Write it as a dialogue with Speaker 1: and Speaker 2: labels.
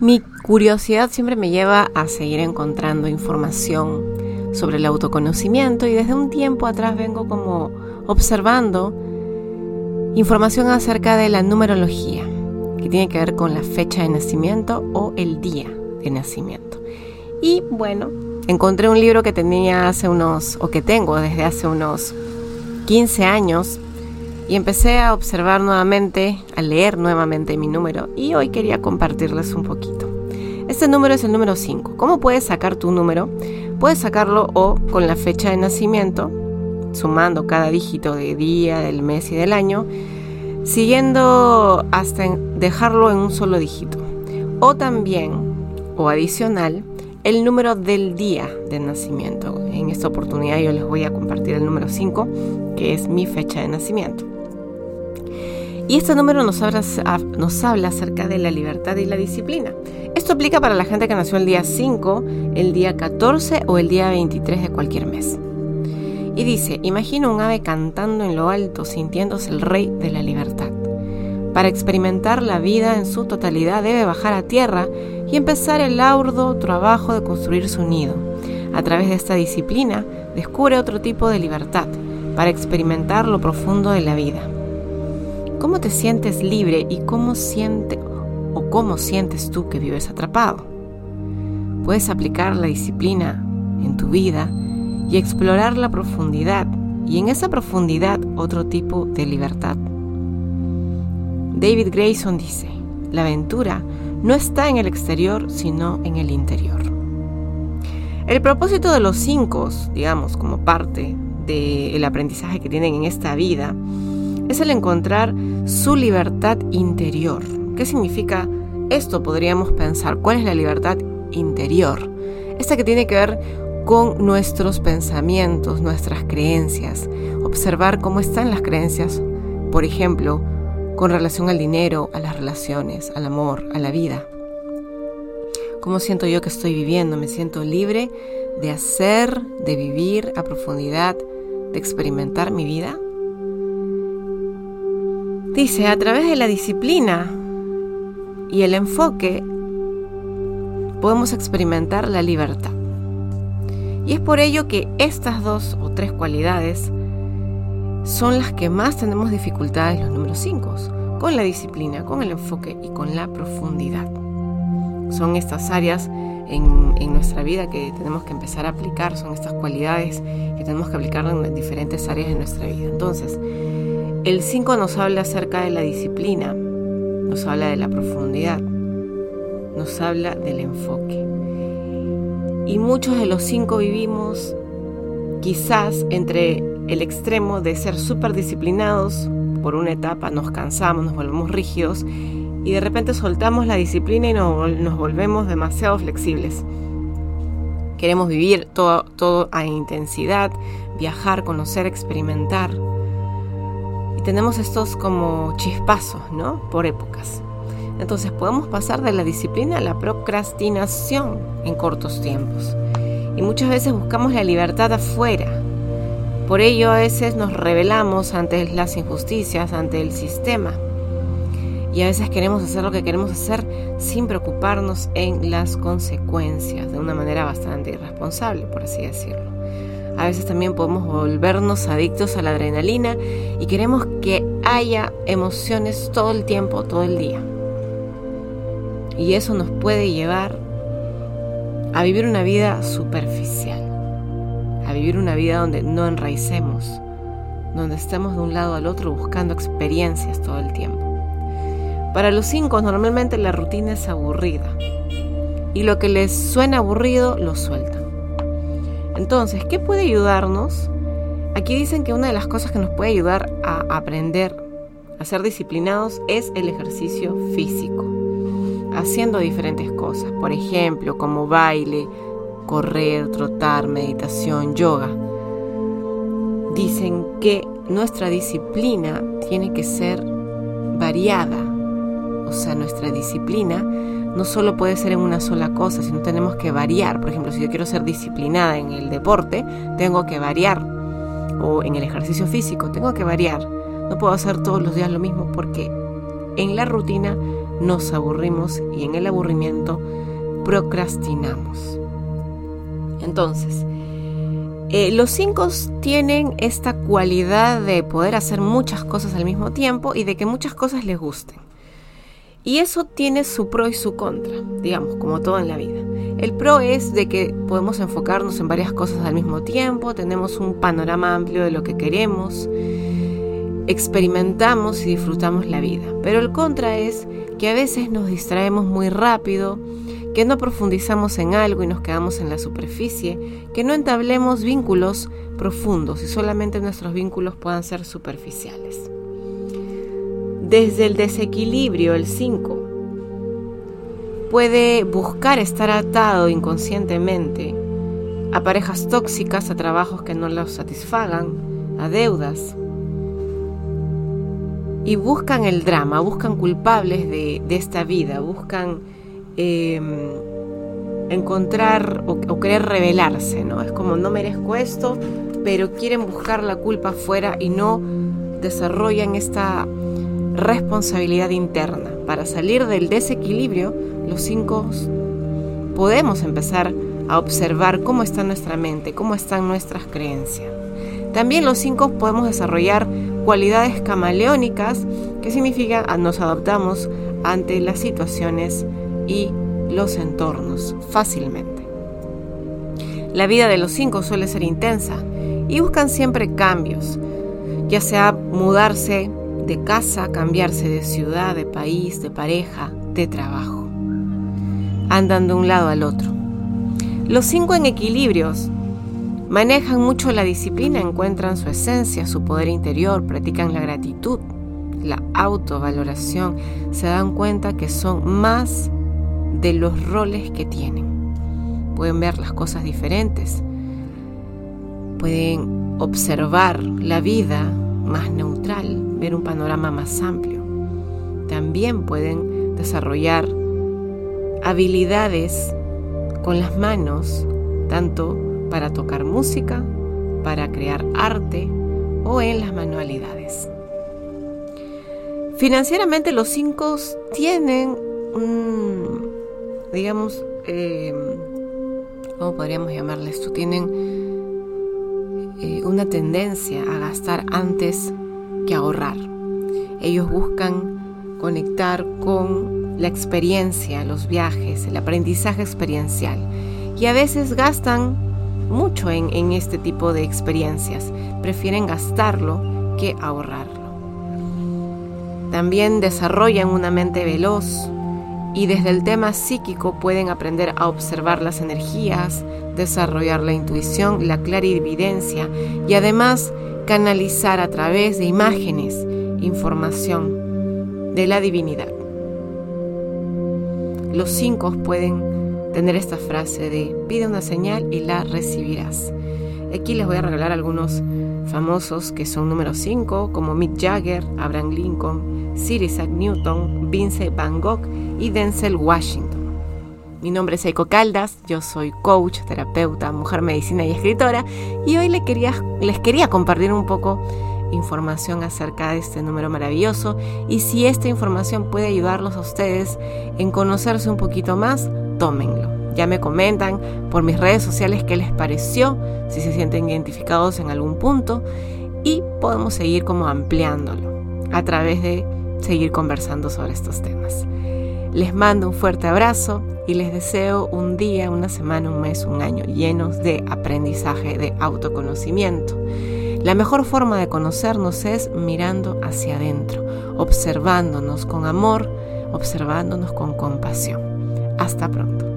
Speaker 1: Mi curiosidad siempre me lleva a seguir encontrando información sobre el autoconocimiento y desde un tiempo atrás vengo como observando información acerca de la numerología, que tiene que ver con la fecha de nacimiento o el día de nacimiento. Y bueno, encontré un libro que tenía hace unos, o que tengo desde hace unos 15 años, y empecé a observar nuevamente, a leer nuevamente mi número, y hoy quería compartirles un poquito. Este número es el número 5. ¿Cómo puedes sacar tu número? Puedes sacarlo o con la fecha de nacimiento, sumando cada dígito de día, del mes y del año, siguiendo hasta dejarlo en un solo dígito. O también, o adicional, el número del día de nacimiento. En esta oportunidad yo les voy a compartir el número 5, que es mi fecha de nacimiento. Y este número nos habla, acerca de la libertad y la disciplina. Esto aplica para la gente que nació el día 5, el día 14 o el día 23 de cualquier mes. Y dice, imagina un ave cantando en lo alto, sintiéndose el rey de la libertad. Para experimentar la vida en su totalidad debe bajar a tierra y empezar el arduo trabajo de construir su nido. A través de esta disciplina descubre otro tipo de libertad para experimentar lo profundo de la vida. ¿Cómo te sientes libre y cómo siente o cómo sientes tú que vives atrapado? Puedes aplicar la disciplina en tu vida y explorar la profundidad y en esa profundidad otro tipo de libertad. David Grayson dice, la aventura no está en el exterior, sino en el interior. El propósito de los cinco, digamos, como parte del aprendizaje que tienen en esta vida, es el encontrar su libertad interior. ¿Qué significa esto? Podríamos pensar, ¿cuál es la libertad interior? Esta que tiene que ver con nuestros pensamientos, nuestras creencias, observar cómo están las creencias, por ejemplo, con relación al dinero, a las relaciones, al amor, a la vida. ¿Cómo siento yo que estoy viviendo? ¿Me siento libre de hacer, de vivir a profundidad, de experimentar mi vida? Dice, a través de la disciplina y el enfoque podemos experimentar la libertad. Y es por ello que estas dos o tres cualidades son las que más tenemos dificultades los números 5, con la disciplina, con el enfoque y con la profundidad. Son estas áreas en, en, nuestra vida que tenemos que empezar a aplicar, son estas cualidades que tenemos que aplicar en diferentes áreas de nuestra vida. Entonces, el 5 nos habla acerca de la disciplina, nos habla de la profundidad, nos habla del enfoque y muchos de los cinco vivimos quizás entre el extremo de ser súper disciplinados, por una etapa nos cansamos, nos volvemos rígidos y de repente soltamos la disciplina y nos, volvemos demasiado flexibles. Queremos vivir todo, todo a intensidad, viajar, conocer, experimentar. Y tenemos estos como chispazos, ¿no? Por épocas. Entonces podemos pasar de la disciplina a la procrastinación en cortos tiempos. Y muchas veces buscamos la libertad afuera. Por ello a veces nos rebelamos ante las injusticias, ante el sistema. Y a veces queremos hacer lo que queremos hacer sin preocuparnos en las consecuencias, de una manera bastante irresponsable, por así decirlo. A veces también podemos volvernos adictos a la adrenalina y queremos que haya emociones todo el tiempo, todo el día. Y eso nos puede llevar a vivir una vida superficial, a vivir una vida donde no enraicemos, donde estemos de un lado al otro buscando experiencias todo el tiempo. Para los cinco normalmente la rutina es aburrida y lo que les suena aburrido lo sueltan. Entonces, ¿qué puede ayudarnos? Aquí dicen que una de las cosas que nos puede ayudar a aprender a ser disciplinados es el ejercicio físico haciendo diferentes cosas, por ejemplo, como baile, correr, trotar, meditación, yoga. Dicen que nuestra disciplina tiene que ser variada. O sea, nuestra disciplina no solo puede ser en una sola cosa, sino tenemos que variar. Por ejemplo, si yo quiero ser disciplinada en el deporte, tengo que variar. O en el ejercicio físico, tengo que variar. No puedo hacer todos los días lo mismo porque en la rutina nos aburrimos y en el aburrimiento procrastinamos. Entonces, eh, los cinco tienen esta cualidad de poder hacer muchas cosas al mismo tiempo y de que muchas cosas les gusten. Y eso tiene su pro y su contra, digamos, como todo en la vida. El pro es de que podemos enfocarnos en varias cosas al mismo tiempo, tenemos un panorama amplio de lo que queremos, experimentamos y disfrutamos la vida. Pero el contra es que a veces nos distraemos muy rápido, que no profundizamos en algo y nos quedamos en la superficie, que no entablemos vínculos profundos y solamente nuestros vínculos puedan ser superficiales. Desde el desequilibrio, el 5 puede buscar estar atado inconscientemente a parejas tóxicas, a trabajos que no los satisfagan, a deudas. Y buscan el drama, buscan culpables de, esta vida, buscan em, encontrar o, querer revelarse, ¿no? Es como no merezco esto, pero quieren buscar la culpa afuera y no desarrollan esta responsabilidad interna. Para salir del desequilibrio, los cinco podemos empezar a observar cómo está nuestra mente, cómo están nuestras creencias. También los cinco podemos desarrollar cualidades camaleónicas, que significa que nos adaptamos ante las situaciones y los entornos fácilmente. La vida de los cinco suele ser intensa y buscan siempre cambios, ya sea mudarse de casa, cambiarse de ciudad, de país, de pareja, de trabajo. Andan de un lado al otro. Los cinco en equilibrios manejan mucho la disciplina, encuentran su esencia, su poder interior, practican la gratitud, la autovaloración, se dan cuenta que son más de los roles que tienen. Pueden ver las cosas diferentes, pueden observar la vida más neutral, ver un panorama más amplio. También pueden desarrollar habilidades con las manos, tanto para tocar música, para crear arte o en las manualidades. Financieramente los cinco tienen un, digamos, eh, ¿cómo podríamos llamarle esto? Tienen una tendencia a gastar antes que ahorrar. Ellos buscan conectar con la experiencia, los viajes, el aprendizaje experiencial. Y a veces gastan mucho en, en este tipo de experiencias. Prefieren gastarlo que ahorrarlo. También desarrollan una mente veloz, y desde el tema psíquico pueden aprender a observar las energías, desarrollar la intuición, la clarividencia y además canalizar a través de imágenes información de la divinidad. Los cinco pueden tener esta frase de pide una señal y la recibirás. Aquí les voy a regalar algunos famosos que son número 5 como Mick Jagger, Abraham Lincoln, Sir Isaac Newton, Vincent Van Gogh y Denzel Washington. Mi nombre es Eiko Caldas, yo soy coach, terapeuta, mujer medicina y escritora y hoy les quería, les quería compartir un poco información acerca de este número maravilloso y si esta información puede ayudarlos a ustedes en conocerse un poquito más, tómenlo. Ya me comentan por mis redes sociales qué les pareció, si se sienten identificados en algún punto y podemos seguir como ampliándolo a través de seguir conversando sobre estos temas. Les mando un fuerte abrazo y les deseo un día, una semana, un mes, un año llenos de aprendizaje, de autoconocimiento. La mejor forma de conocernos es mirando hacia adentro, observándonos con amor, observándonos con compasión. Hasta pronto.